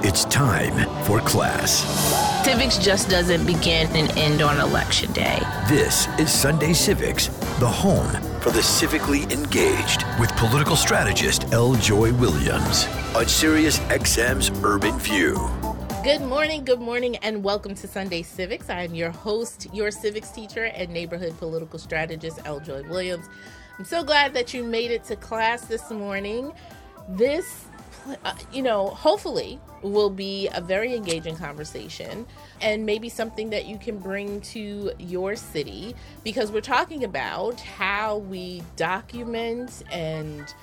It's time for class. Civics just doesn't begin and end on election day. This is Sunday Civics, the home for the civically engaged with political strategist L. Joy Williams on Sirius XM's Urban View. Good morning, good morning, and welcome to Sunday Civics. I am your host, your civics teacher, and neighborhood political strategist, L. Joy Williams. I'm so glad that you made it to class this morning. This uh, you know, hopefully will be a very engaging conversation and maybe something that you can bring to your city because we're talking about how we document and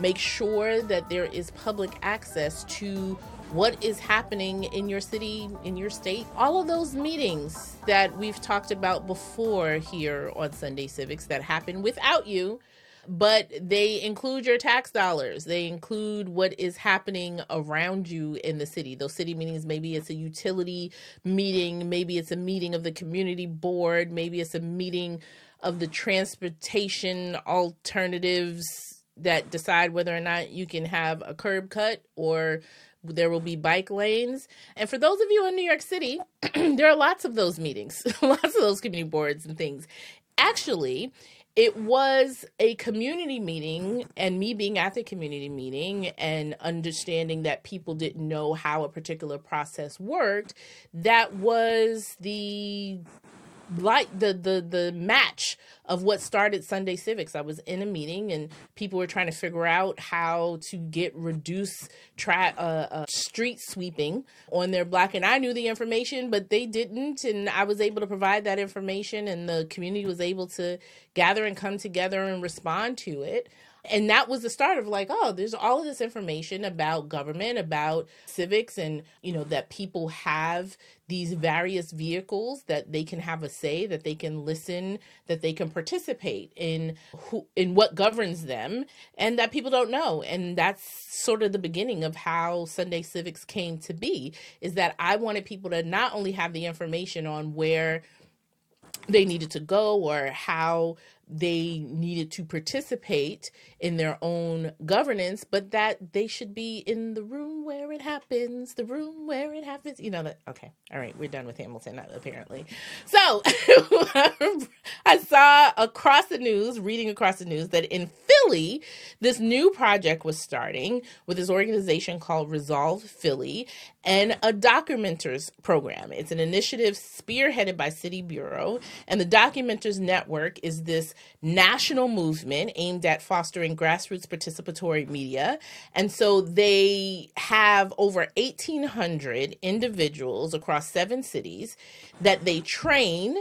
make sure that there is public access to what is happening in your city, in your state. All of those meetings that we've talked about before here on Sunday Civics that happen without you but they include your tax dollars. They include what is happening around you in the city. Those city meetings, maybe it's a utility meeting, maybe it's a meeting of the community board, maybe it's a meeting of the transportation alternatives that decide whether or not you can have a curb cut or there will be bike lanes. And for those of you in New York City, there are lots of those meetings, lots of those community boards and things. Actually, it was a community meeting and me being at the community meeting and understanding that people didn't know how a particular process worked that was the like the the the match of what started Sunday Civics. I was in a meeting and people were trying to figure out how to get reduce tra- uh, uh, street sweeping on their block, and I knew the information, but they didn't, and I was able to provide that information, and the community was able to gather and come together and respond to it and that was the start of like oh there's all of this information about government about civics and you know that people have these various vehicles that they can have a say that they can listen that they can participate in who in what governs them and that people don't know. And that's sort of the beginning of how sunday civics came to be is that i wanted people to not only have the information on where they needed to go or how they needed to participate in their own governance, but that they should be in the room where it happens, the room where it happens. You know that. Okay, all right, we're done with Hamilton uh, apparently. So I saw across the news, reading across the news, that in Philly, this new project was starting with this organization called Resolve Philly and a documenters program. It's an initiative spearheaded by City Bureau, and the Documenters Network is this national movement aimed at fostering grassroots participatory media. And so they have over 1,800 individuals across seven cities that they train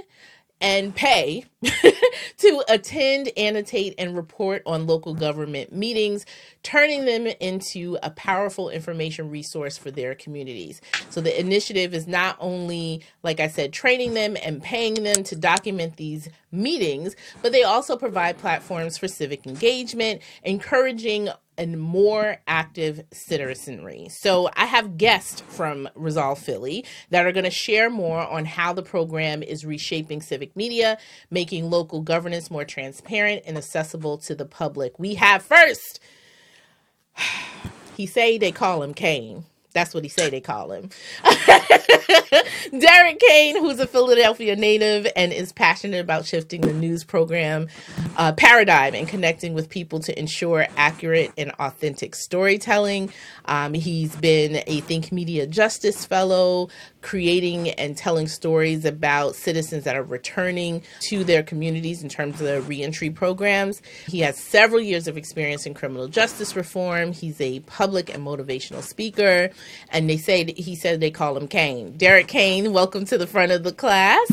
and pay to attend, annotate, and report on local government meetings, turning them into a powerful information resource for their communities. So the initiative is not only, like I said, training them and paying them to document these meetings, but they also provide platforms for civic engagement, encouraging and more active citizenry. So I have guests from Resolve Philly that are going to share more on how the program is reshaping civic media, making local governance more transparent and accessible to the public. We have first, he say they call him Cain. That's what he say they call him. Derrick Cain, who's a Philadelphia native and is passionate about shifting the news program uh, paradigm and connecting with people to ensure accurate and authentic storytelling. Um, he's been a Think Media Justice Fellow, creating and telling stories about citizens that are returning to their communities in terms of the reentry programs. He has several years of experience in criminal justice reform. He's a public and motivational speaker, and they say he said they call him Cain. Derrick Cain, welcome to the front of the class.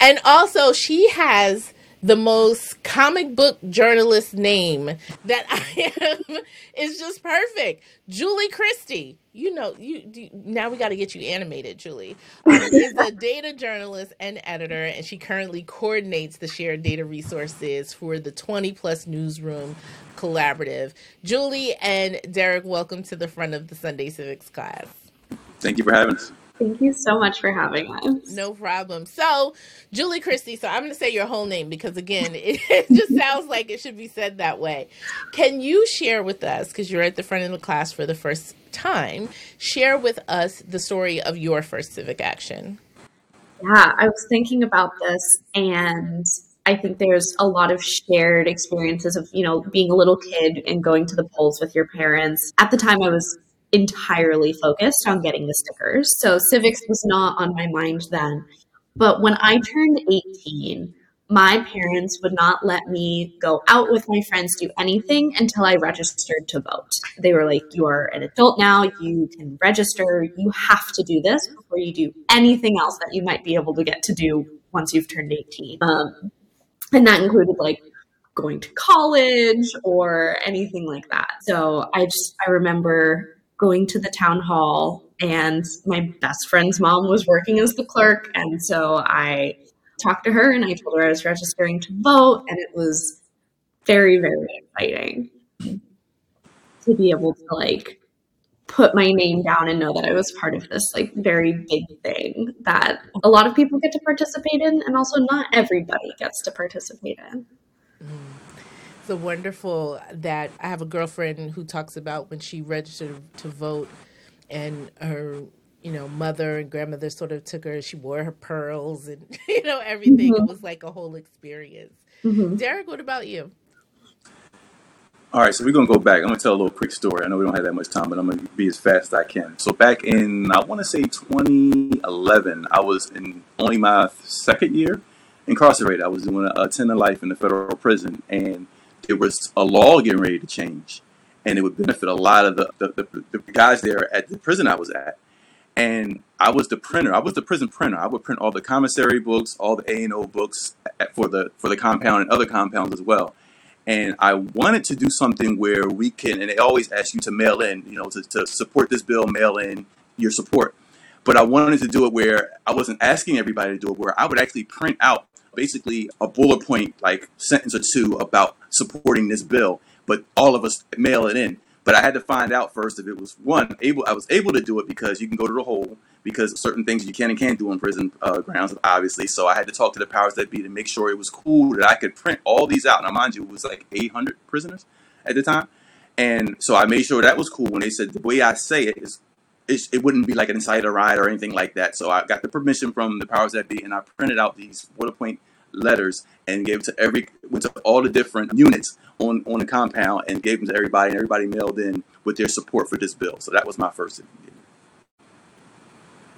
And also, she has the most comic book journalist name that I am is just perfect. Julie Christie. You know, you now we got to get you animated. Julie um, is a data journalist and editor, and she currently coordinates the shared data resources for the 20 plus newsroom collaborative. Julie and Derrick, welcome to the front of the Sunday Civics class. Thank you for having us. Thank you so much for having us. No problem. So, Julie Christie, so I'm going to say your whole name because, again, it just sounds like it should be said that way. Can you share with us, because you're at the front of the class for the first time, share with us the story of your first civic action? Yeah, I was thinking about this and I think there's a lot of shared experiences of, you know, being a little kid and going to the polls with your parents. At the time, I was entirely focused on getting the stickers. So civics was not on my mind then. But when I turned 18, my parents would not let me go out with my friends, do anything until I registered to vote. They were like, You are an adult now, you can register, you have to do this before you do anything else that you might be able to get to do once you've turned 18. Um, and that included like going to college or anything like that. So I just, I remember going to the town hall and my best friend's mom was working as the clerk. And so I talked to her and I told her I was registering to vote. And it was very, very exciting to be able to like put my name down and know that I was part of this like very big thing that a lot of people get to participate in and also not everybody gets to participate in. So wonderful that I have a girlfriend who talks about when she registered to vote and her you know mother and grandmother sort of took her she wore her pearls and you know everything mm-hmm. it was like a whole experience mm-hmm. derek what about you all right, so we're gonna go back. I'm gonna tell a little quick story. I know we don't have that much time, but I'm gonna be as fast as I can. So back in I want to say 2011, I was in only my second year incarcerated. I was doing a, a 10 to life in the federal prison, and there was a law getting ready to change, and it would benefit a lot of the, the, the, the guys there at the prison I was at. And I was the printer. I was the prison printer. I would print all the commissary books, all the A and O books for the for the compound and other compounds as well. And I wanted to do something where we can, and they always ask you to mail in, you know, to, to support this bill, mail in your support. But I wanted to do it where I wasn't asking everybody to do it, where I would actually print out basically a bullet point, like sentence or two about supporting this bill, but all of us mail it in. But I had to find out first if it was one able. I was able to do it because you can go to the hole because certain things you can and can't do on prison uh, grounds, obviously. So I had to talk to the powers that be to make sure it was cool that I could print all these out. Now, mind you, it was like 800 prisoners at the time, and so I made sure that was cool. When they said the way I say it is it, it, wouldn't be like an insider ride or anything like that. So I got the permission from the powers that be, and I printed out these bullet point letters and gave it to every went to all the different units on on the compound and gave them to everybody, and everybody mailed in with their support for this bill. So that was my first.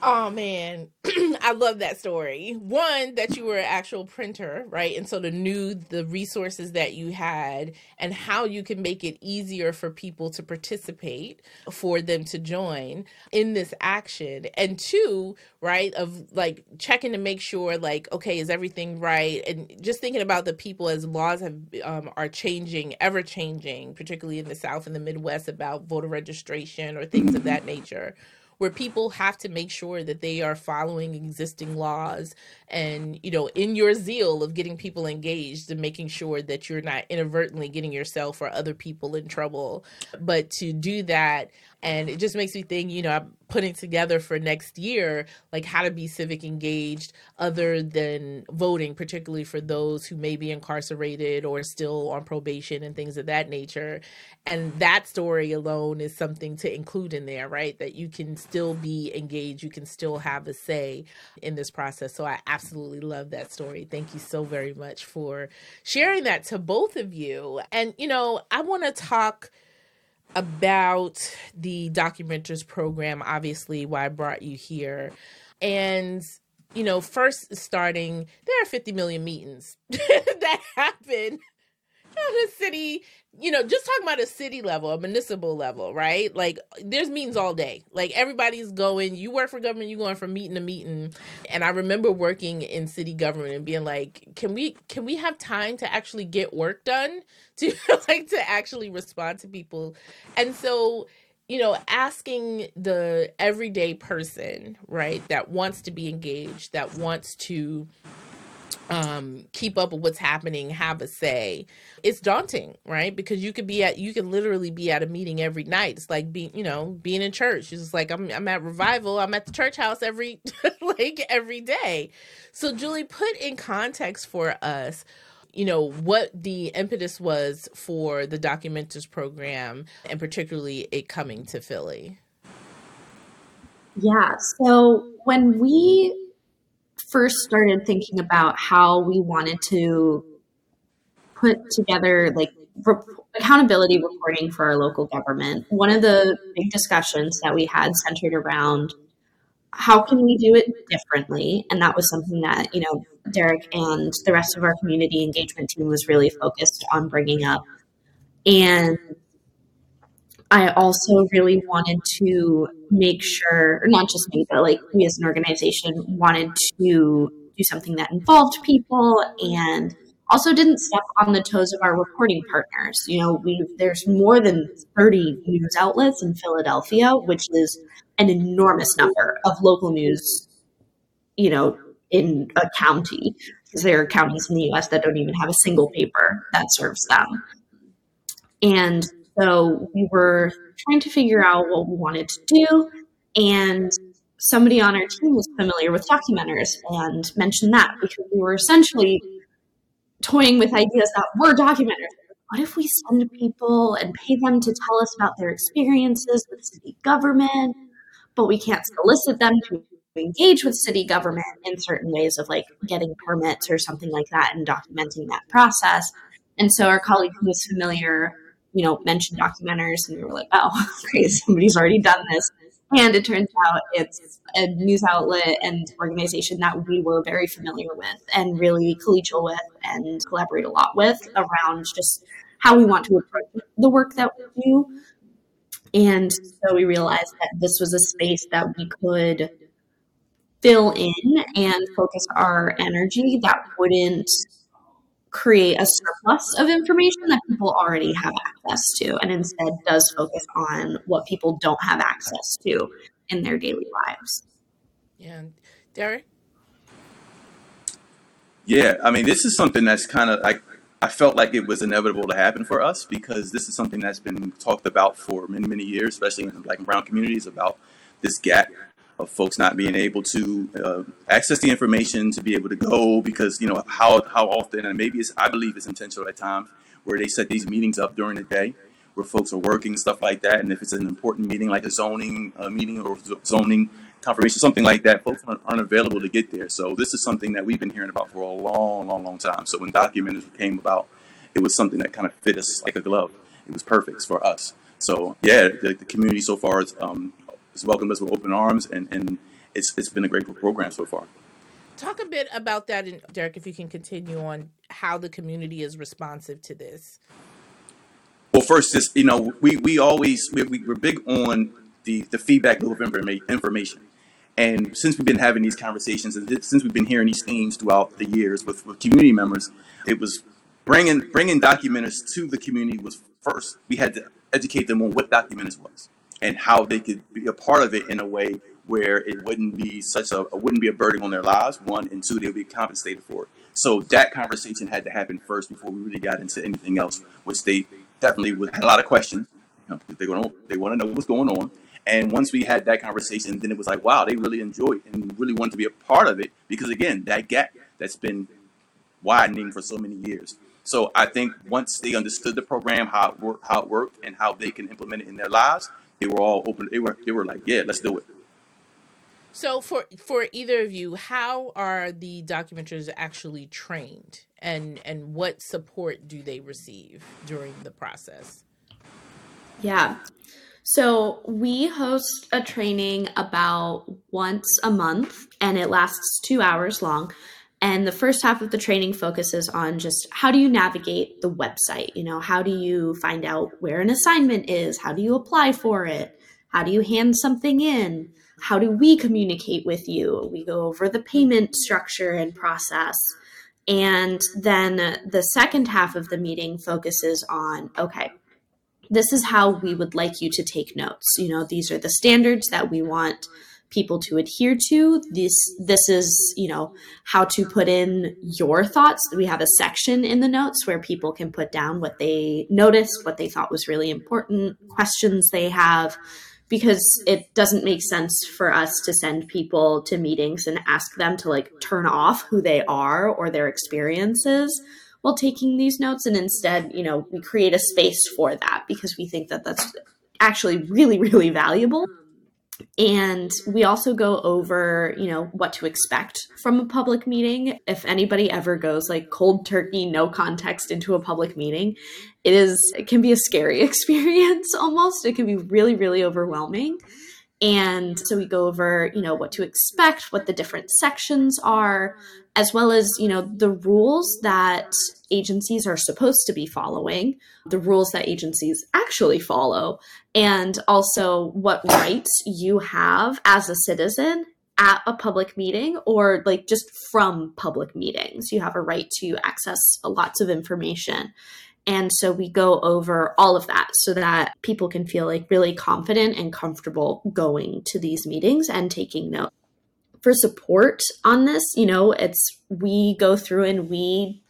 Oh man, I love that story. One that you were an actual printer, right? And so to knew the resources that you had and how you can make it easier for people to participate, for them to join in this action. And two, right, of like checking to make sure like okay, is everything right? And just thinking about the people as laws have um, are changing, ever changing, particularly in the South and the Midwest about voter registration or things of that nature where people have to make sure that they are following existing laws and you know in your zeal of getting people engaged and making sure that you're not inadvertently getting yourself or other people in trouble. But to do that and it just makes me think you know i'm putting together for next year like how to be civic engaged other than voting particularly for those who may be incarcerated or still on probation and things of that nature. And that story alone is something to include in there right? That you can still be engaged you can still have a say in this process. So i absolutely love that story. Thank you so very much for sharing that to both of you. And you know i want to talk about the documenters program, obviously, why I brought you here. And, you know, first starting, there are 50 million meetings that happen the city you know, just talking about a city level, a municipal level, right? Like there's meetings all day. Like everybody's going, you work for government, you're going from meeting to meeting. And I remember working in city government and being like, can we can we have time to actually get work done? To like to actually respond to people. And so you know, asking the everyday person, right, that wants to be engaged, that wants to um, keep up with what's happening, have a say. It's daunting, right? Because you could be at, you can literally be at a meeting every night. It's like being, you know, being in church. It's just like I'm, I'm at revival. I'm at the church house every, like every day. So Julie, put in context for us, you know, what the impetus was for the Documenters program, and particularly it coming to Philly. Yeah. So when we first started thinking about how we wanted to put together like accountability reporting for our local government, one of the big discussions that we had centered around how can we do it differently? And that was something that, you know, Derrick and the rest of our community engagement team was really focused on bringing up. And I also really wanted to make sure, not just me, but like we as an organization wanted to do something that involved people and also didn't step on the toes of our reporting partners. You know, we there's more than 30 news outlets in Philadelphia, which is an enormous number of local news, you know, in a county. Because there are counties in the US that don't even have a single paper that serves them. And so we were trying to figure out what we wanted to do. And somebody on our team was familiar with documenters and mentioned that because we were essentially toying with ideas that were documenters. What if we send people and pay them to tell us about their experiences with city government, but we can't solicit them to engage with city government in certain ways of like getting permits or something like that and documenting that process. And so our colleague who was familiar you know, mentioned documenters, and we were like, oh, great, somebody's already done this. And it turns out it's a news outlet and organization that we were very familiar with and really collegial with and collaborate a lot with around just how we want to approach the work that we do. And so we realized that this was a space that we could fill in and focus our energy that wouldn't create a surplus of information that people already have access to and instead does focus on what people don't have access to in their daily lives. Yeah. Derrick? Yeah, I mean, this is something that's kind of like I felt like it was inevitable to happen for us because this is something that's been talked about for many, many years, especially in the black and brown communities, about this gap of folks not being able to uh, access the information to be able to go because you know how how often and maybe it's I believe it's intentional at times where they set these meetings up during the day where folks are working stuff like that. And if it's an important meeting like a zoning uh, meeting or zoning confirmation something like that folks aren't, aren't available to get there. So this is something that we've been hearing about for a long long long time. So when documenters came about it was something that kind of fit us like a glove. It was perfect for us. So yeah the, the community so far is um, has welcomed us with open arms, and, and it's it's been a great program so far. Talk a bit about that, and Derrick, if you can continue on how the community is responsive to this. Well, first, just you know, we we always we, we, are big on the the feedback loop of information, and since we've been having these conversations, and since we've been hearing these themes throughout the years with, with community members, it was bringing bringing documenters to the community was first. We had to educate them on what documenters was and how they could be a part of it in a way where it wouldn't be such a wouldn't be a burden on their lives. One and two, they would be compensated for it. So that conversation had to happen first before we really got into anything else, which they definitely had a lot of questions. You know, they want to they want to know what's going on. And once we had that conversation, then it was like, wow, they really enjoyed and really wanted to be a part of it because again, that gap that's been widening for so many years. So I think once they understood the program, how it worked, how it worked, and how they can implement it in their lives, they were all open. They were they were like, yeah, let's do it. So for for either of you, how are the documenters actually trained, and and what support do they receive during the process? Yeah. So we host a training about once a month and it lasts 2 hours long. And the first half of the training focuses on just how do you navigate the website? You know, how do you find out where an assignment is? How do you apply for it? How do you hand something in? How do we communicate with you? We go over the payment structure and process. And then the second half of the meeting focuses on okay, this is how we would like you to take notes. You know, these are the standards that we want people to adhere to. This this is, you know, how to put in your thoughts. We have a section in the notes where people can put down what they noticed, what they thought was really important, questions they have because it doesn't make sense for us to send people to meetings and ask them to like turn off who they are or their experiences while taking these notes and instead you know we create a space for that because we think that that's actually really really valuable and we also go over you know what to expect from a public meeting. If anybody ever goes like cold turkey no context into a public meeting it is it can be a scary experience almost. It can be really really overwhelming and so we go over you know what to expect what the different sections are as well as you know the rules that agencies are supposed to be following the rules that agencies actually follow and also what rights you have as a citizen at a public meeting or like just from public meetings. You have a right to access lots of information and so we go over all of that so that people can feel like really confident and comfortable going to these meetings and taking notes for support on this, you know, it's we go through and we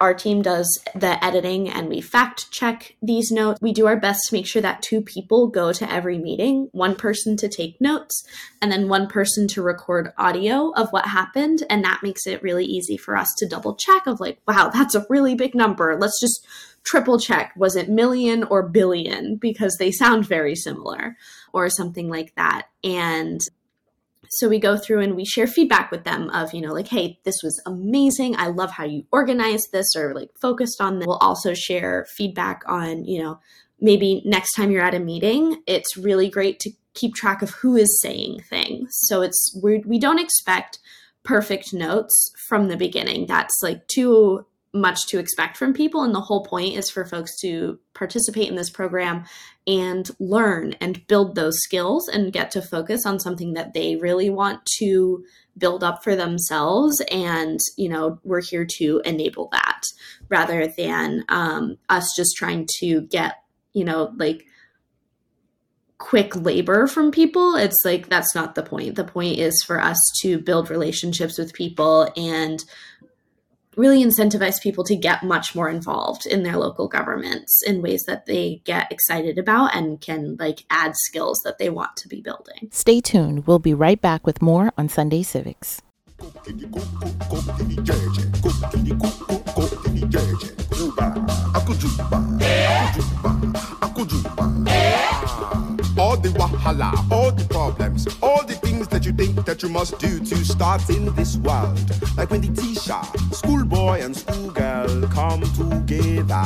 our team does the editing and we fact check these notes. We do our best to make sure that two people go to every meeting, one person to take notes and then one person to record audio of what happened and that makes it really easy for us to double check of like, wow, that's a really big number. Let's just triple check was it million or billion because they sound very similar or something like that. And so we go through and we share feedback with them of, you know, like, hey, this was amazing. I love how you organized this or like focused on this. We'll also share feedback on, you know, maybe next time you're at a meeting, it's really great to keep track of who is saying things. So it's we we don't expect perfect notes from the beginning. That's like too much to expect from people. And the whole point is for folks to participate in this program and learn and build those skills and get to focus on something that they really want to build up for themselves. And, you know, we're here to enable that rather than um, us just trying to get, you know, like, quick labor from people it's like that's not the point the point is for us to build relationships with people and really incentivize people to get much more involved in their local governments in ways that they get excited about and can like add skills that they want to be building. Stay tuned. We'll be right back with more on Sunday Civics. All the wahala, all the problems, all the things that you think that you must do to start in this world. Like when the teacher, schoolboy and schoolgirl come together.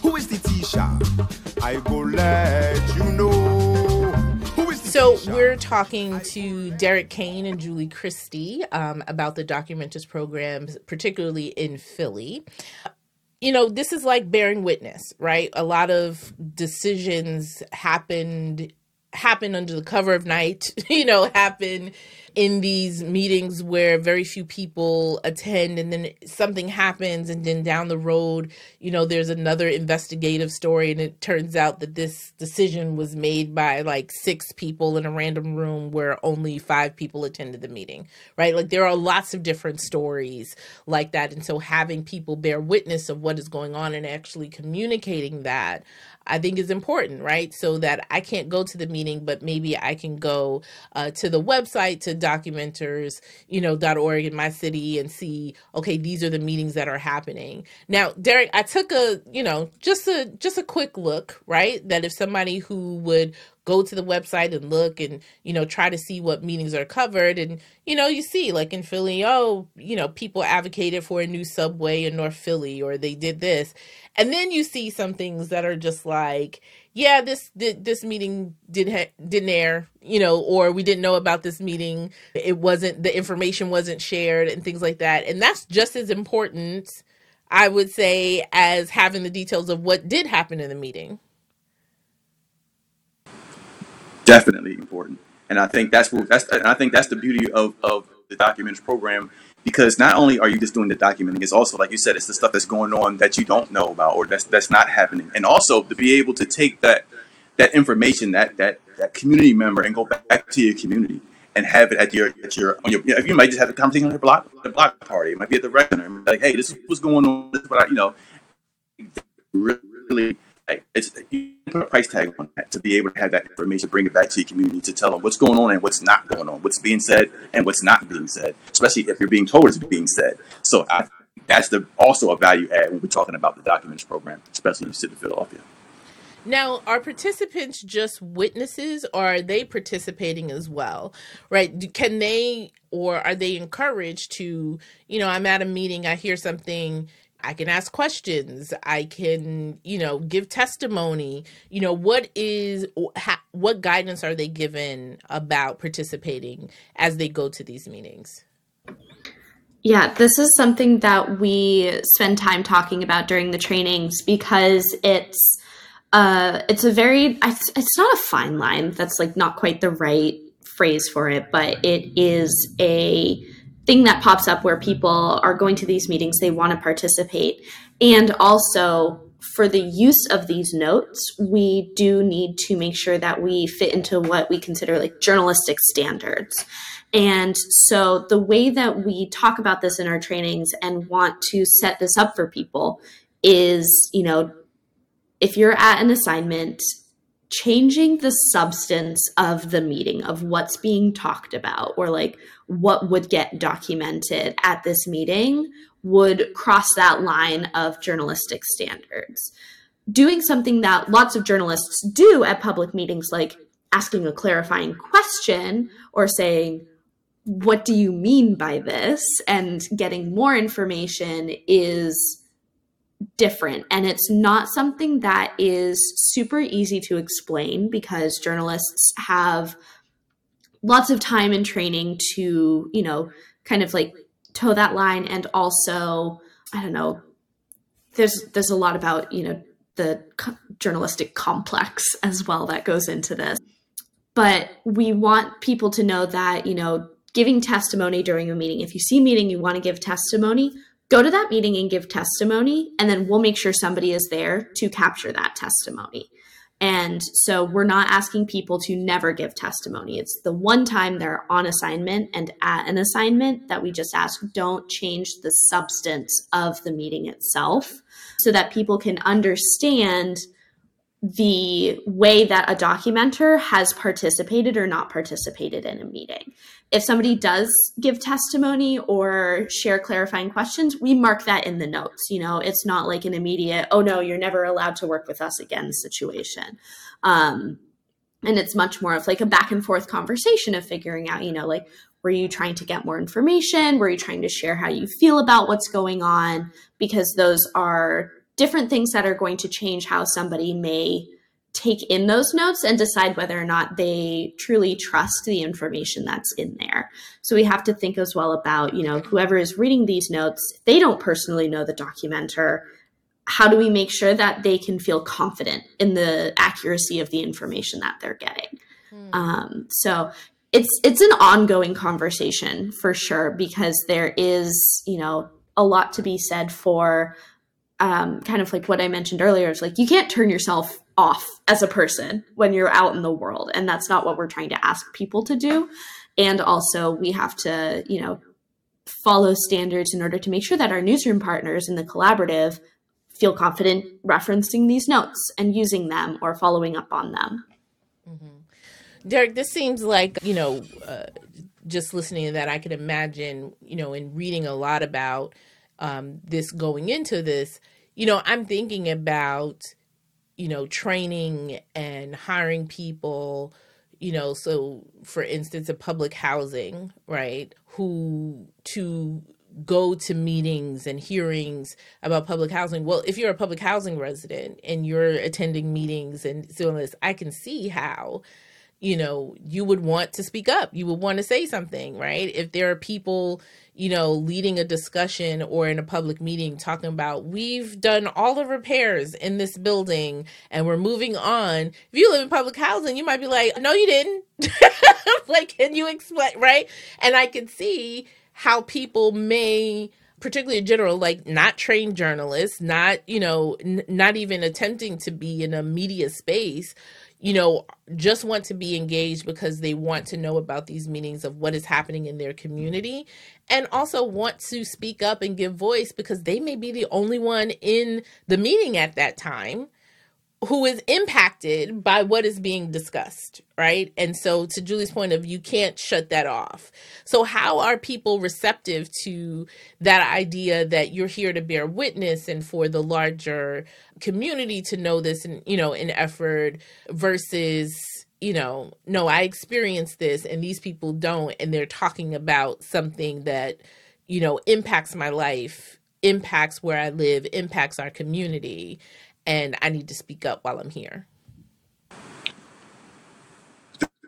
Who is the teacher? I go let you know. So we're talking to Derrick Cain and Julie Christie um, about the Documenters programs, particularly in Philly you know, this is like bearing witness, right? A lot of decisions happened happen under the cover of night, you know, happen in these meetings where very few people attend and then something happens and then down the road you know there's another investigative story and it turns out that this decision was made by like six people in a random room where only five people attended the meeting right? Like there are lots of different stories like that and so having people bear witness of what is going on and actually communicating that I think is important, right? So that I can't go to the meeting, but maybe I can go uh, to the website to documenters, you know, dot .org in my city and see, okay, these are the meetings that are happening. Now, Derrick, I took a, you know, just a just a quick look, right? That if somebody who would go to the website and look and you know try to see what meetings are covered. And you know you see like in philly oh you know people advocated for a new subway in north philly or they did this. And then you see some things that are just like yeah this this meeting did ha- didn't air you know or we didn't know about this meeting. It wasn't the information wasn't shared and things like that. And that's just as important i would say as having the details of what did happen in the meeting definitely important. And I think that's what that's and I think that's the beauty of of the Documenters program because not only are you just doing the documenting, it's also like you said, it's the stuff that's going on that you don't know about or that's that's not happening, and also to be able to take that that information that that that community member and go back to your community and have it at your at your on your. You, know, you might just have a conversation on your block the block party. It might be at the restaurant. Like, hey, this is what's going on. This is what I, you know, really. It's you put a price tag on that to be able to have that information, bring it back to your community to tell them what's going on and what's not going on, what's being said and what's not being said, especially if you're being told it's being said. So I, that's the also a value add when we're talking about the documents program, especially in the city of Philadelphia. Now, are participants just witnesses or are they participating as well? Right? Can they or are they encouraged to, you know, I'm at a meeting, I hear something, I can ask questions, I can, you know, give testimony. You know, what is what guidance are they given about participating as they go to these meetings? Yeah, this is something that we spend time talking about during the trainings because it's uh, it's a very it's not a fine line that's like not quite the right phrase for it but it is a thing that pops up where people are going to these meetings they want to participate. And also for the use of these notes we do need to make sure that we fit into what we consider like journalistic standards. And so the way that we talk about this in our trainings and want to set this up for people is you know if you're at an assignment, changing the substance of the meeting, of what's being talked about, or like what would get documented at this meeting would cross that line of journalistic standards. Doing something that lots of journalists do at public meetings, like asking a clarifying question or saying, What do you mean by this? and getting more information is different. And it's not something that is super easy to explain because journalists have lots of time and training to you know kind of like toe that line. And also i don't know there's there's a lot about you know the co- journalistic complex as well that goes into this. But we want people to know that you know giving testimony during a meeting. If you see a meeting you want to give testimony go to that meeting and give testimony, and then we'll make sure somebody is there to capture that testimony. And so we're not asking people to never give testimony. It's the one time they're on assignment and at an assignment that we just ask don't change the substance of the meeting itself so that people can understand the way that a documenter has participated or not participated in a meeting. If somebody does give testimony or share clarifying questions, we mark that in the notes. You know, it's not like an immediate, oh no, you're never allowed to work with us again situation. Um, and it's much more of like a back and forth conversation of figuring out, you know, like, were you trying to get more information? Were you trying to share how you feel about what's going on? Because those are different things that are going to change how somebody may take in those notes and decide whether or not they truly trust the information that's in there. So we have to think as well about, you know, whoever is reading these notes, they don't personally know the documenter. How do we make sure that they can feel confident in the accuracy of the information that they're getting? Hmm. Um, so it's it's an ongoing conversation for sure because there is, you know, a lot to be said for um, kind of like what I mentioned earlier is like you can't turn yourself off as a person when you're out in the world. And that's not what we're trying to ask people to do. And also, we have to, you know, follow standards in order to make sure that our newsroom partners in the collaborative feel confident referencing these notes and using them or following up on them. Mm-hmm. Derrick, this seems like, you know, uh, just listening to that, I could imagine, you know, in reading a lot about um, this going into this, you know, I'm thinking about, you know, training and hiring people, you know, so for instance, a public housing, right, who to go to meetings and hearings about public housing. Well, if you're a public housing resident and you're attending meetings and doing this, I can see how you know, you would want to speak up. You would want to say something, right? If there are people, you know, leading a discussion or in a public meeting talking about, we've done all the repairs in this building and we're moving on. If you live in public housing, you might be like, no, you didn't. like, can you explain, right? And I can see how people may particularly in general, like not trained journalists, not, you know, n- not even attempting to be in a media space, you know, just want to be engaged because they want to know about these meetings of what is happening in their community and also want to speak up and give voice because they may be the only one in the meeting at that time who is impacted by what is being discussed, right? And so to Julie's point of you can't shut that off. So how are people receptive to that idea that you're here to bear witness and for the larger community to know this and you know in effort versus you know, no, I experienced this and these people don't and they're talking about something that you know impacts my life, impacts where I live, impacts our community and I need to speak up while I'm here.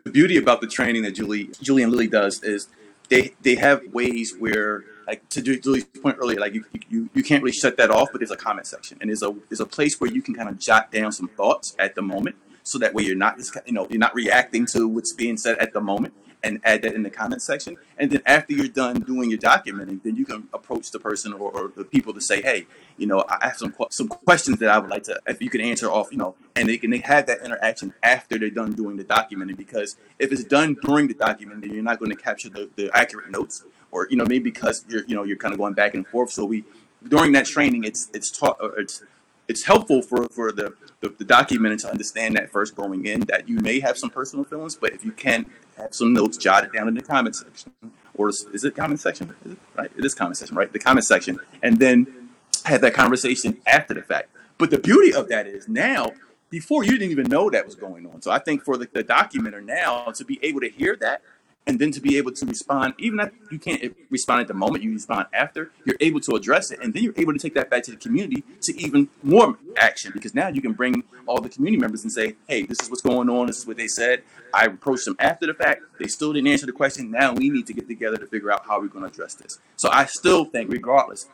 The beauty about the training that Julie, Julie and Lily does is they they have ways where like to Julie's point earlier, like you, you you can't really shut that off, but there's a comment section and there's a there's a place where you can kind of jot down some thoughts at the moment, so that way you're not just you know you're not reacting to what's being said at the moment, and add that in the comment section. And then after you're done doing your documenting, then you can approach the person or, or the people to say, hey, you know, I have some some questions that I would like to, if you can answer off, you know, and they can they have that interaction after they're done doing the documenting. Because if it's done during the documenting, you're not going to capture the, the accurate notes, or you know, maybe because you're you know you're kind of going back and forth. So we during that training, it's it's taught or it's it's helpful for for the, the, the documenter to understand that first going in that you may have some personal feelings, but if you can have some notes jotted down in the comment section, or is, is it comment section? Is it, right, it is comment section, right? The comment section, and then have that conversation after the fact. But the beauty of that is now, before you didn't even know that was going on. So I think for the, the documenter now to be able to hear that and then to be able to respond, even if you can't respond at the moment, you respond after, you're able to address it. And then you're able to take that back to the community to even more action because now you can bring all the community members and say, hey, this is what's going on. This is what they said. I approached them after the fact. They still didn't answer the question. Now we need to get together to figure out how we're going to address this. So I still think, regardless,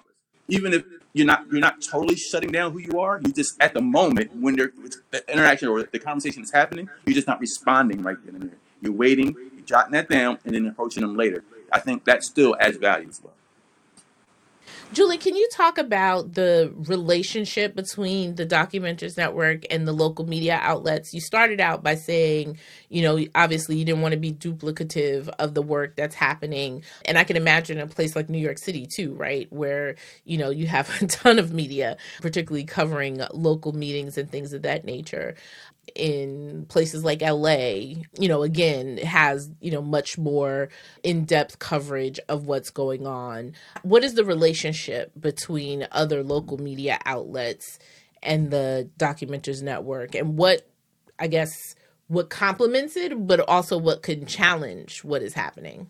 even if you're not you're not totally shutting down who you are, you just at the moment when the interaction or the conversation is happening, you're just not responding right then and there. You're waiting, jotting that down, and then approaching them later. I think that still adds value as well. Julie, can you talk about the relationship between the Documenters Network and the local media outlets? You started out by saying, you know, obviously you didn't want to be duplicative of the work that's happening. And I can imagine a place like New York City, too, right? Where, you know, you have a ton of media, particularly covering local meetings and things of that nature in places like LA, you know, again, has, you know, much more in depth coverage of what's going on. What is the relationship between other local media outlets and the Documenters Network? And what, I guess, what complements it, but also what can challenge what is happening?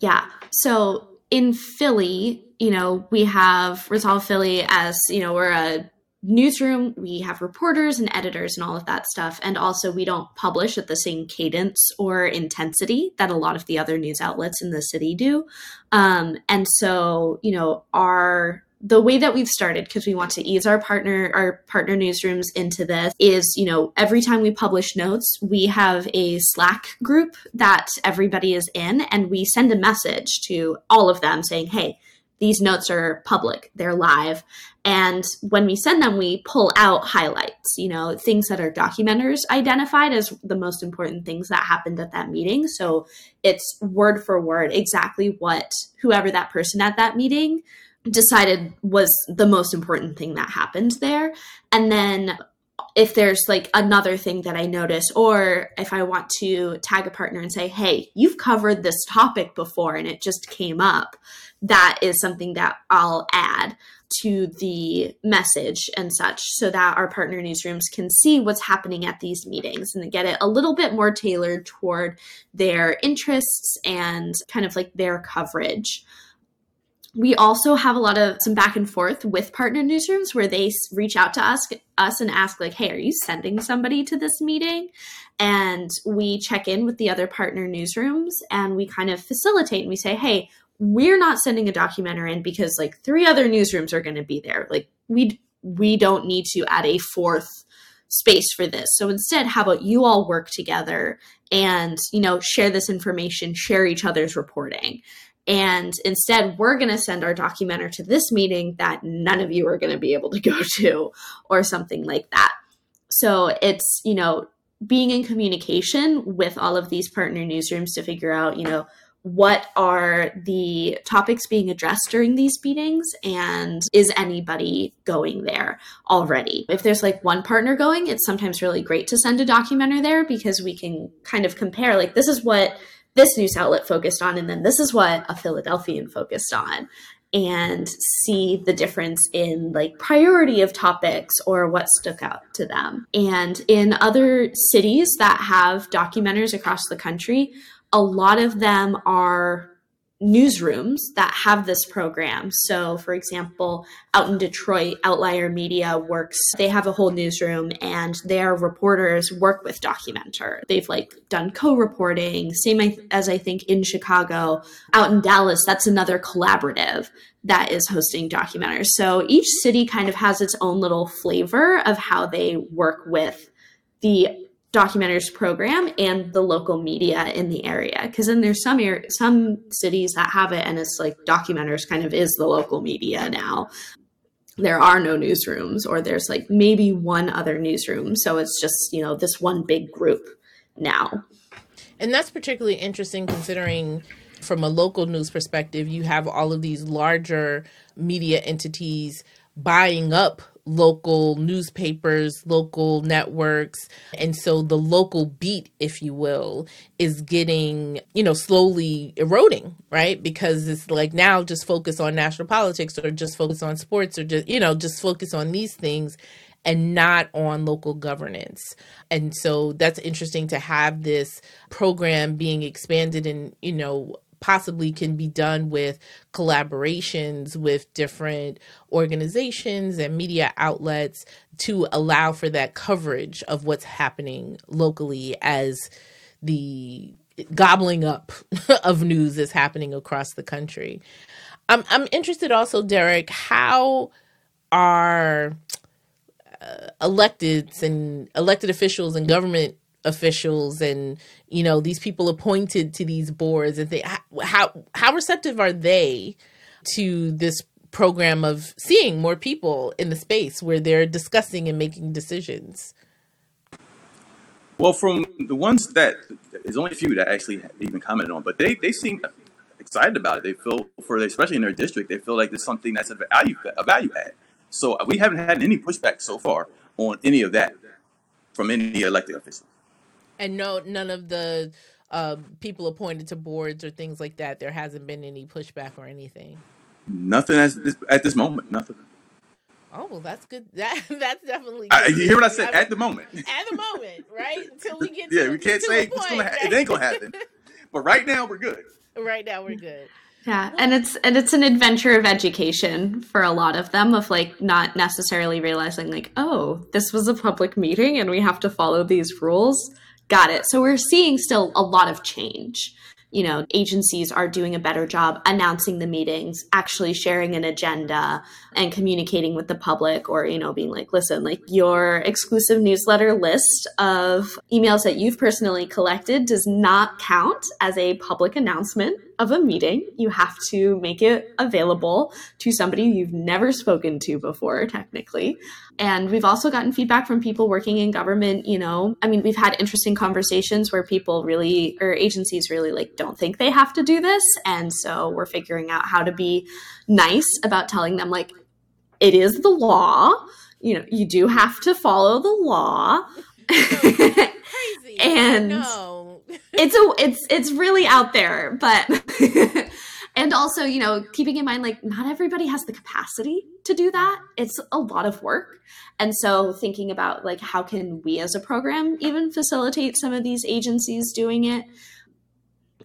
Yeah. So in Philly, you know, we have Resolve Philly as, you know, we're a newsroom we have reporters and editors and all of that stuff. And also we don't publish at the same cadence or intensity that a lot of the other news outlets in the city do. Um, and so you know our the way that we've started because we want to ease our partner our partner newsrooms into this is you know every time we publish notes we have a slack group that everybody is in and we send a message to all of them saying hey these notes are public, they're live. And when we send them, we pull out highlights, you know, things that our documenters identified as the most important things that happened at that meeting. So it's word for word exactly what whoever that person at that meeting decided was the most important thing that happened there. And then if there's like another thing that I notice, or if I want to tag a partner and say, hey, you've covered this topic before and it just came up, that is something that I'll add to the message and such so that our partner newsrooms can see what's happening at these meetings and get it a little bit more tailored toward their interests and kind of like their coverage. We also have a lot of some back and forth with partner newsrooms where they reach out to us us and ask like hey are you sending somebody to this meeting? And we check in with the other partner newsrooms and we kind of facilitate and we say hey we're not sending a documenter in because like three other newsrooms are going to be there. Like we we don't need to add a fourth space for this. So instead how about you all work together and you know share this information share each other's reporting and instead, we're going to send our documenter to this meeting that none of you are going to be able to go to, or something like that. So it's, you know, being in communication with all of these partner newsrooms to figure out, you know, what are the topics being addressed during these meetings and is anybody going there already if there's like one partner going it's sometimes really great to send a documenter there because we can kind of compare like this is what this news outlet focused on and then this is what a philadelphian focused on and see the difference in like priority of topics or what stuck out to them. And in other cities that have documenters across the country, a lot of them are newsrooms that have this program. So, for example, out in Detroit, Outlier Media works, they have a whole newsroom and their reporters work with Documenter. They've like done co reporting, same as I think in Chicago. Out in Dallas, that's another collaborative that is hosting documenters. So each city kind of has its own little flavor of how they work with the documenters program and the local media in the area. Because then there's some some cities that have it and it's like documenters kind of is the local media now. There are no newsrooms or there's like maybe one other newsroom. So it's just you know this one big group now. And that's particularly interesting considering from a local news perspective you have all of these larger media entities buying up local newspapers, local networks. And so the local beat, if you will, is getting, you know, slowly eroding, right? Because it's like now just focus on national politics or just focus on sports or just, you know, just focus on these things and not on local governance. And so that's interesting to have this program being expanded and, you know, possibly can be done with collaborations with different organizations and media outlets to allow for that coverage of what's happening locally as the gobbling up of news is happening across the country. I'm I'm interested also, Derrick, how are uh, electeds and elected officials and government officials and you know these people appointed to these boards and they how how receptive are they to this program of seeing more people in the space where they're discussing and making decisions? Well from the ones that there's only a few that actually even commented on but they they seem excited about it. They feel for especially in their district they feel like there's something that's a value a value add. So we haven't had any pushback so far on any of that from any elected official and no, none of the uh, people appointed to boards or things like that. There hasn't been any pushback or anything. Nothing at this, at this moment. Nothing. Oh well, that's good. That that's definitely. I, you hear what I said? at the moment. At the moment, right? Until we get. yeah, to, we can't say it's gonna. right? It ain't gonna happen. but right now, we're good. Right now, we're good. Yeah, and it's and it's an adventure of education for a lot of them of like not necessarily realizing like, oh, this was a public meeting and we have to follow these rules. Got it. So we're seeing still a lot of change. You know, agencies are doing a better job announcing the meetings, actually sharing an agenda and communicating with the public, or, you know, being like, listen, like your exclusive newsletter list of emails that you've personally collected does not count as a public announcement of a meeting. You have to make it available to somebody you've never spoken to before, technically. And we've also gotten feedback from people working in government. You know, I mean, we've had interesting conversations where people really, or agencies really, like, don't think they have to do this. And so we're figuring out how to be nice about telling them, like, it is the law. You know, you do have to follow the law. Crazy. and no. It's a it's it's really out there but and also you know keeping in mind like not everybody has the capacity to do that. It's a lot of work. And so thinking about like how can we as a program even facilitate some of these agencies doing it?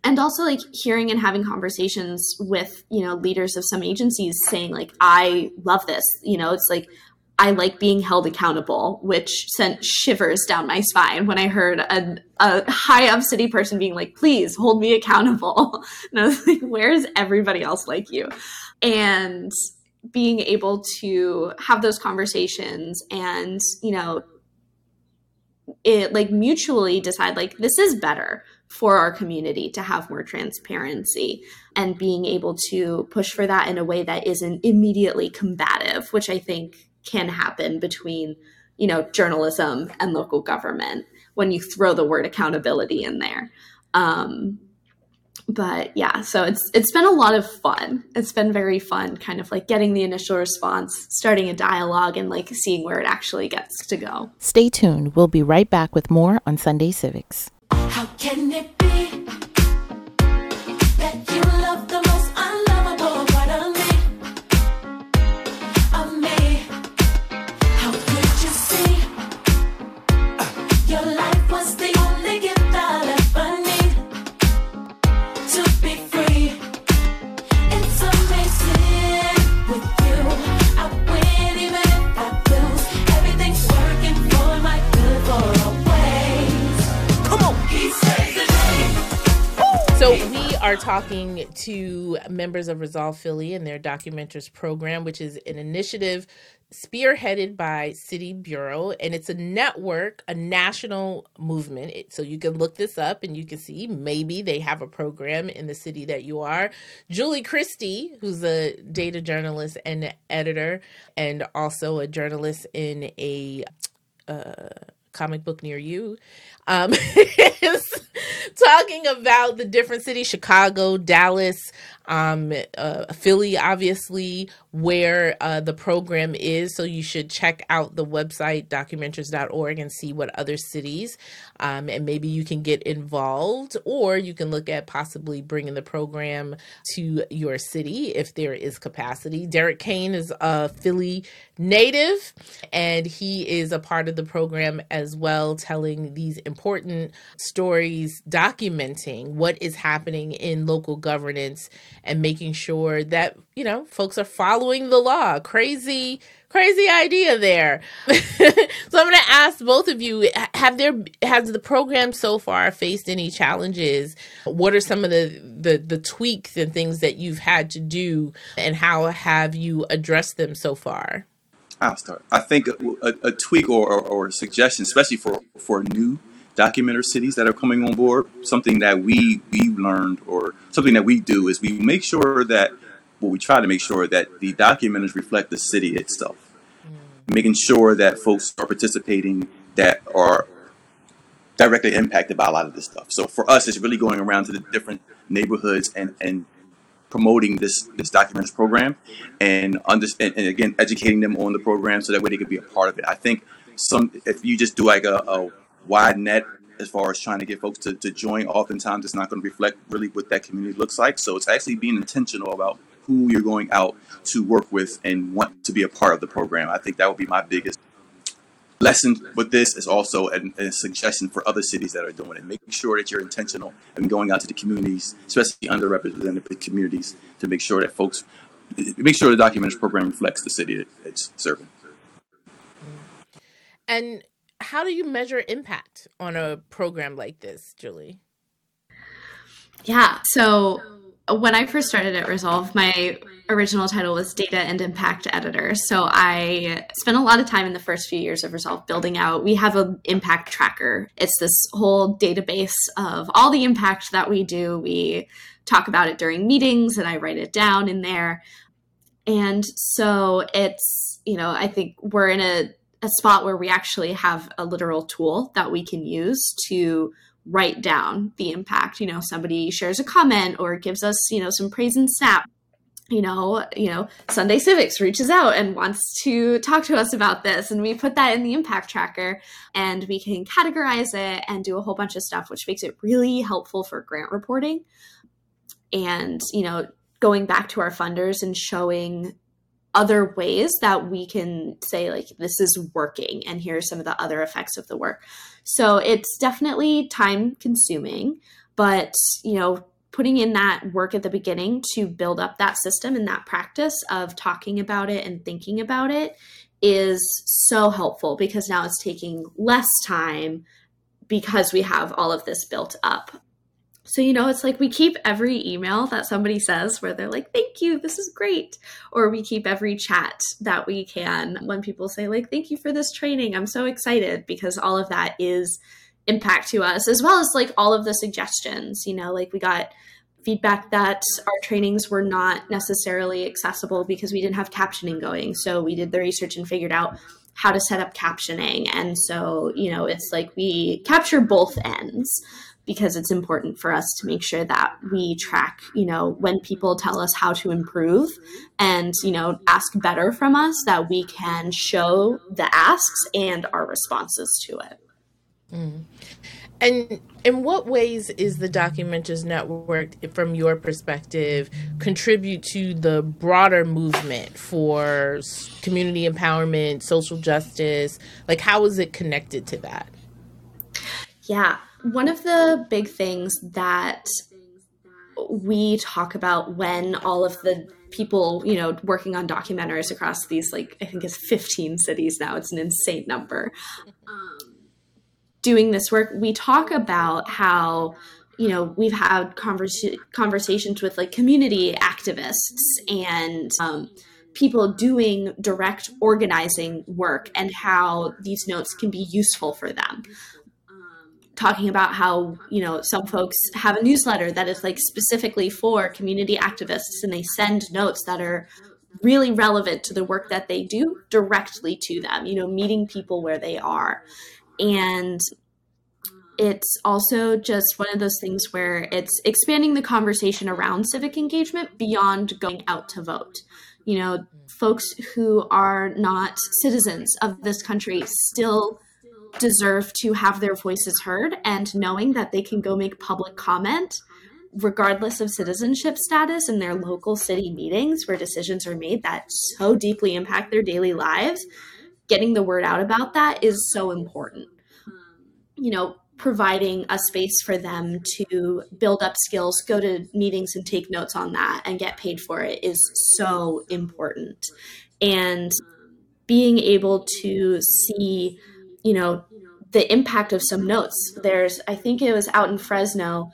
And also like hearing and having conversations with you know leaders of some agencies saying like i love this. You know it's like I like being held accountable, which sent shivers down my spine when I heard a, a high up city person being like, please hold me accountable. And I was like, where's everybody else like you? And being able to have those conversations and, you know, it like mutually decide like this is better for our community to have more transparency and being able to push for that in a way that isn't immediately combative, which I think can happen between, you know, journalism and local government when you throw the word accountability in there. Um, but yeah, so it's it's been a lot of fun. It's been very fun, kind of like getting the initial response, starting a dialogue, and like seeing where it actually gets to go. Stay tuned. We'll be right back with more on Sunday Civics. How can it be are talking to members of Resolve Philly and their Documenters program, which is an initiative spearheaded by City Bureau, and it's a network, a national movement. So you can look this up and you can see maybe they have a program in the city that you are. Julie Christie, who's a data journalist and editor, and also a journalist in a uh, comic book near you, um, is talking about the different cities Chicago, Dallas, um, uh, Philly, obviously, where uh, the program is. So you should check out the website, documenters.org, and see what other cities, um, and maybe you can get involved, or you can look at possibly bringing the program to your city if there is capacity. Derrick Cain is a Philly native, and he is a part of the program as well, telling these important stories, documenting what is happening in local governance and making sure that, you know, folks are following the law. Crazy, crazy idea there. so I'm going to ask both of you have there has the program so far faced any challenges? What are some of the the the tweaks and things that you've had to do and how have you addressed them so far? I'll start. I think a, a, a tweak or, or, or suggestion, especially for, for new documenter cities that are coming on board, something that we we learned or something that we do is we make sure that well, we try to make sure that the documenters reflect the city itself, making sure that folks are participating that are directly impacted by a lot of this stuff. So for us, it's really going around to the different neighborhoods and and promoting this this documents program and, under, and and again educating them on the program so that way they could be a part of it. I think some if you just do like a, a wide net as far as trying to get folks to, to join, oftentimes it's not going to reflect really what that community looks like. So it's actually being intentional about who you're going out to work with and want to be a part of the program. I think that would be my biggest lesson with this is also a, a suggestion for other cities that are doing it. Making sure that you're intentional and going out to the communities, especially underrepresented communities, to make sure that folks make sure the documents program reflects the city that it's serving. And how do you measure impact on a program like this, Julie? Yeah. So when I first started at Resolve, my original title was Data and Impact Editor. So I spent a lot of time in the first few years of Resolve building out. We have an impact tracker. It's this whole database of all the impact that we do. We talk about it during meetings and I write it down in there. And so it's, you know, I think we're in a, a spot where we actually have a literal tool that we can use to write down the impact. You know, somebody shares a comment or gives us, you know, some praise and snap. You know, you know, Sunday Civics reaches out and wants to talk to us about this, and we put that in the impact tracker, and we can categorize it and do a whole bunch of stuff, which makes it really helpful for grant reporting. And you know, going back to our funders and showing other ways that we can say like this is working and here are some of the other effects of the work. So it's definitely time consuming but you know putting in that work at the beginning to build up that system and that practice of talking about it and thinking about it is so helpful because now it's taking less time because we have all of this built up so, you know, it's like we keep every email that somebody says where they're like, thank you, this is great. Or we keep every chat that we can when people say, like, thank you for this training. I'm so excited because all of that is impact to us, as well as like all of the suggestions. You know, like we got feedback that our trainings were not necessarily accessible because we didn't have captioning going. So we did the research and figured out how to set up captioning. And so, you know, it's like we capture both ends because it's important for us to make sure that we track, you know, when people tell us how to improve and, you know, ask better from us, that we can show the asks and our responses to it. Mm-hmm. And in what ways is the Documenters Network, from your perspective, contribute to the broader movement for community empowerment, social justice? Like, how is it connected to that? Yeah. One of the big things that we talk about when all of the people, you know, working on documentaries across these, like, I think it's 15 cities now, it's an insane number, doing this work, we talk about how you know we've had conversa- conversations with like community activists and um, people doing direct organizing work and how these notes can be useful for them talking about how you know some folks have a newsletter that is like specifically for community activists and they send notes that are really relevant to the work that they do directly to them you know meeting people where they are and it's also just one of those things where it's expanding the conversation around civic engagement beyond going out to vote. You know, folks who are not citizens of this country still deserve to have their voices heard and knowing that they can go make public comment regardless of citizenship status in their local city meetings where decisions are made that so deeply impact their daily lives getting the word out about that is so important you know, providing a space for them to build up skills, go to meetings and take notes on that and get paid for it is so important. And being able to see, you know, the impact of some notes. There's, I think it was out in Fresno,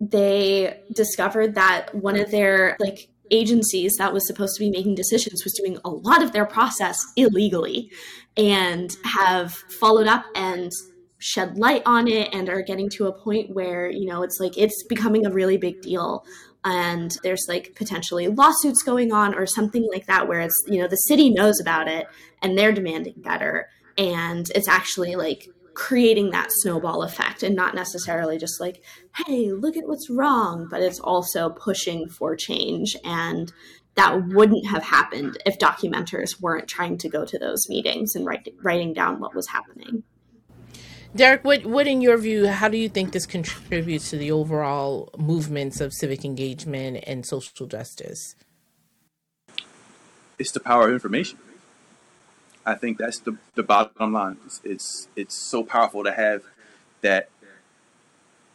they discovered that one of their like agencies that was supposed to be making decisions was doing a lot of their process illegally and have followed up and shed light on it and are getting to a point where you know it's like it's becoming a really big deal and there's like potentially lawsuits going on or something like that where it's you know the city knows about it and they're demanding better and it's actually like creating that snowball effect and not necessarily just like hey look at what's wrong but it's also pushing for change and that wouldn't have happened if documenters weren't trying to go to those meetings and write, writing down what was happening Derrick, what, what in your view, how do you think this contributes to the overall movements of civic engagement and social justice? It's the power of information. I think that's the, the bottom line. It's, it's it's so powerful to have that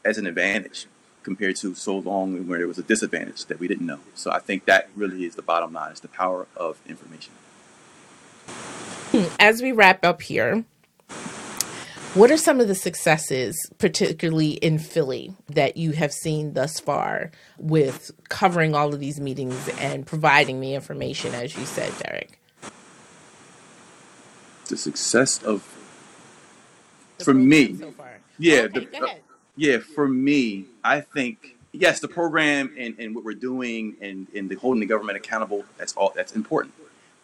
as an advantage compared to so long where it was a disadvantage that we didn't know. So I think that really is the bottom line. It's the power of information. As we wrap up here, what are some of the successes, particularly in Philly, that you have seen thus far with covering all of these meetings and providing the information, as you said, Derrick? The success of The for program me, so far. yeah, Okay, go ahead. yeah, for me, I think yes, the program and, and what we're doing and, and the holding the government accountable, that's all that's important.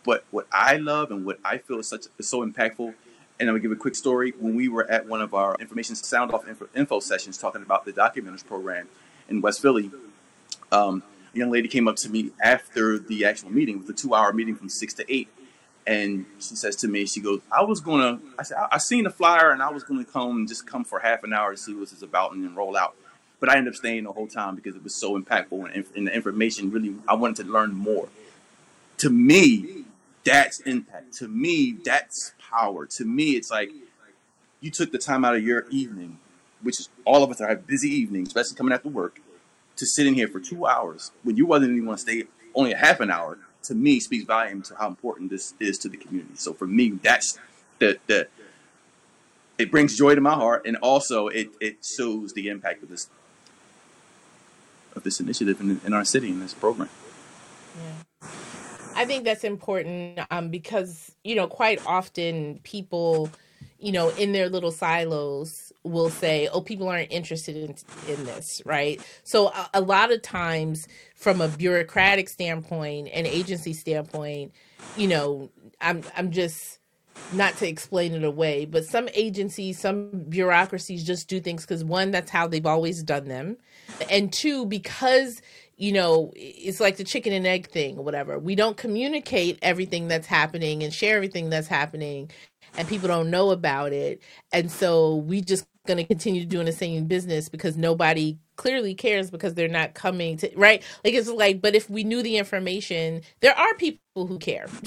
But what I love and what I feel is such is so impactful, and I'm gonna give a quick story. When we were at one of our information sound off info, info sessions talking about the documenters program in West Philly, um, a young lady came up to me after the actual meeting, with a two hour meeting from six to eight. And she says to me, she goes, I was gonna, I said, I, seen the flyer and I was gonna come and just come for half an hour to see what it's about and then roll out. But I ended up staying the whole time because it was so impactful and, and the information really, I wanted to learn more. To me, that's impact. To me, that's power. To me, it's like you took the time out of your evening, which is all of us are have busy evenings, especially coming after work, to sit in here for two hours when you wasn't even gonna stay only a half an hour. To me, speaks volume to how important this is to the community. So for me, that's the the it brings joy to my heart, and also it it shows the impact of this of this initiative in, in our city in this program. Yeah. I think that's important um, because, you know, quite often people, you know, in their little silos will say, "Oh, people aren't interested in in this," right? So a, a lot of times, from a bureaucratic standpoint and agency standpoint, you know, I'm I'm just not to explain it away, but some agencies, some bureaucracies just do things because one, that's how they've always done them, and two, because you know, it's like the chicken and egg thing or whatever. We don't communicate everything that's happening and share everything that's happening and people don't know about it. And so we just going to continue doing the same business because nobody clearly cares because they're not coming to right? Like it's like but if we knew the information there are people who care.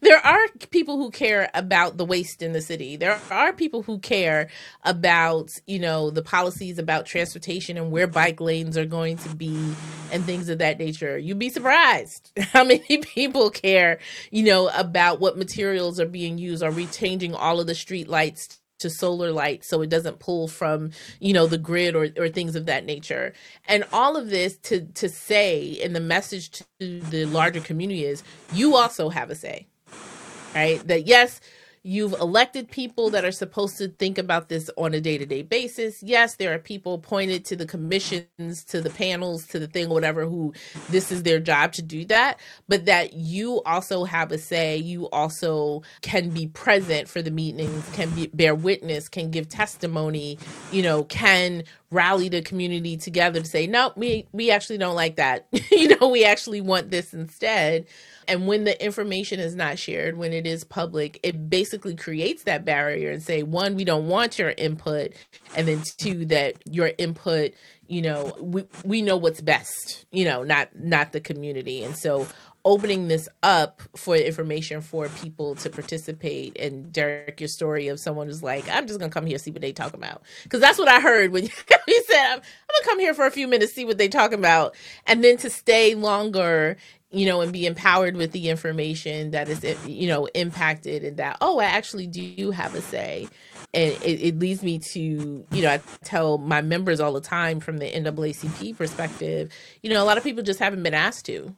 There are people who care about the waste in the city. There are people who care about you know the policies about transportation and where bike lanes are going to be and things of that nature. You'd be surprised how many people care you know about what materials are being used. Are we changing all of the street lights to solar light so it doesn't pull from you know the grid or, or things of that nature. And all of this to to say and the message to the larger community is you also have a say right? That yes You've elected people that are supposed to think about this on a day to day basis. Yes, there are people appointed to the commissions, to the panels, to the thing, whatever, who this is their job to do that. But that you also have a say. You also can be present for the meetings, can be, bear witness, can give testimony, you know, can rally the community together to say, no, we, we actually don't like that. you know, we actually want this instead. And when the information is not shared, when it is public, it basically creates that barrier and say, one, we don't want your input. And then two, that your input, you know, we, we know what's best, you know, not not the community. And so opening this up for information for people to participate and Derrick, your story of someone who's like, I'm just gonna come here see what they talk about. Cause that's what I heard when you said I'm, I'm gonna come here for a few minutes, see what they talk about, and then to stay longer you know, and be empowered with the information that is, you know, impacted and that, oh, I actually do have a say. And it, it leads me to, you know, I tell my members all the time from the NAACP perspective, you know, a lot of people just haven't been asked to,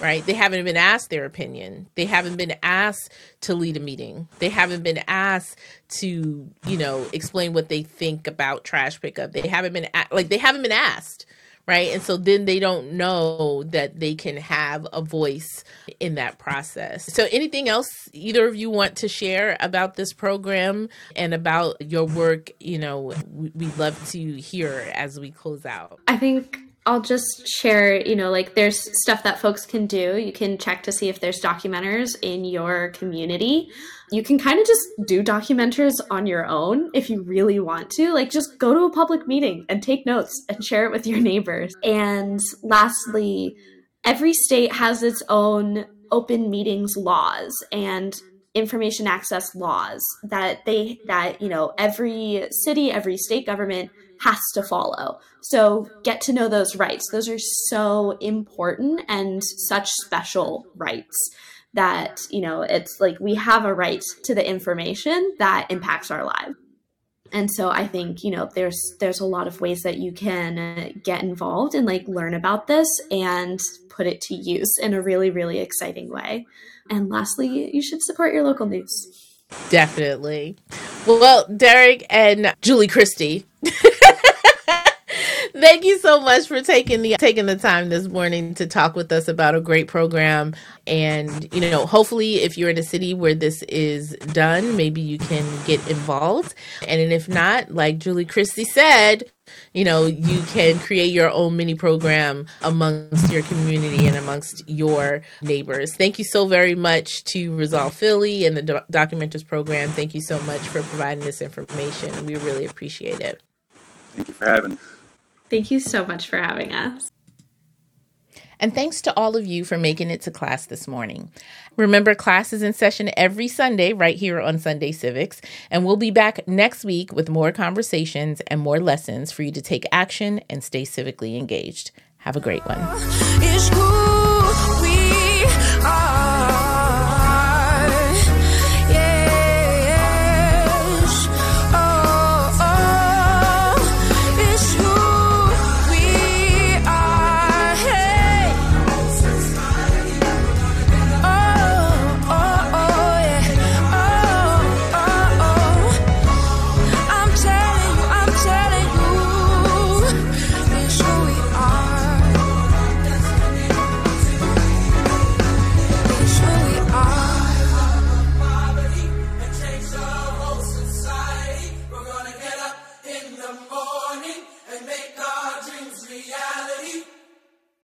right? They haven't been asked their opinion. They haven't been asked to lead a meeting. They haven't been asked to, you know, explain what they think about trash pickup. They haven't been, a- like, they haven't been asked right? And so then they don't know that they can have a voice in that process. So, anything else either of you want to share about this program and about your work? You know, we- we'd love to hear as we close out. I think I'll just share, you know, like there's stuff that folks can do. You can check to see if there's documenters in your community. You can kind of just do documenters on your own if you really want to. Like just go to a public meeting and take notes and share it with your neighbors. And lastly, every state has its own open meetings laws and information access laws that they that you know every city every state government has to follow so get to know those rights those are so important and such special rights that you know it's like we have a right to the information that impacts our lives and so i think you know there's there's a lot of ways that you can get involved and like learn about this and put it to use in a really really exciting way and lastly you should support your local news Definitely. Well, Derrick and Julie Christie. Thank you so much for taking the taking the time this morning to talk with us about a great program. And you know, hopefully, if you're in a city where this is done, maybe you can get involved. And if not, like Julie Christie said, you know, you can create your own mini program amongst your community and amongst your neighbors. Thank you so very much to Resolve Philly and the Do- Documenters program. Thank you so much for providing this information. We really appreciate it. Thank you for having us. Thank you so much for having us And thanks to all of you for making it to class this morning. Remember, class is in session every Sunday right here on Sunday Civics, and we'll be back next week with more conversations and more lessons for you to take action and stay civically engaged. Have a great one. It's cool.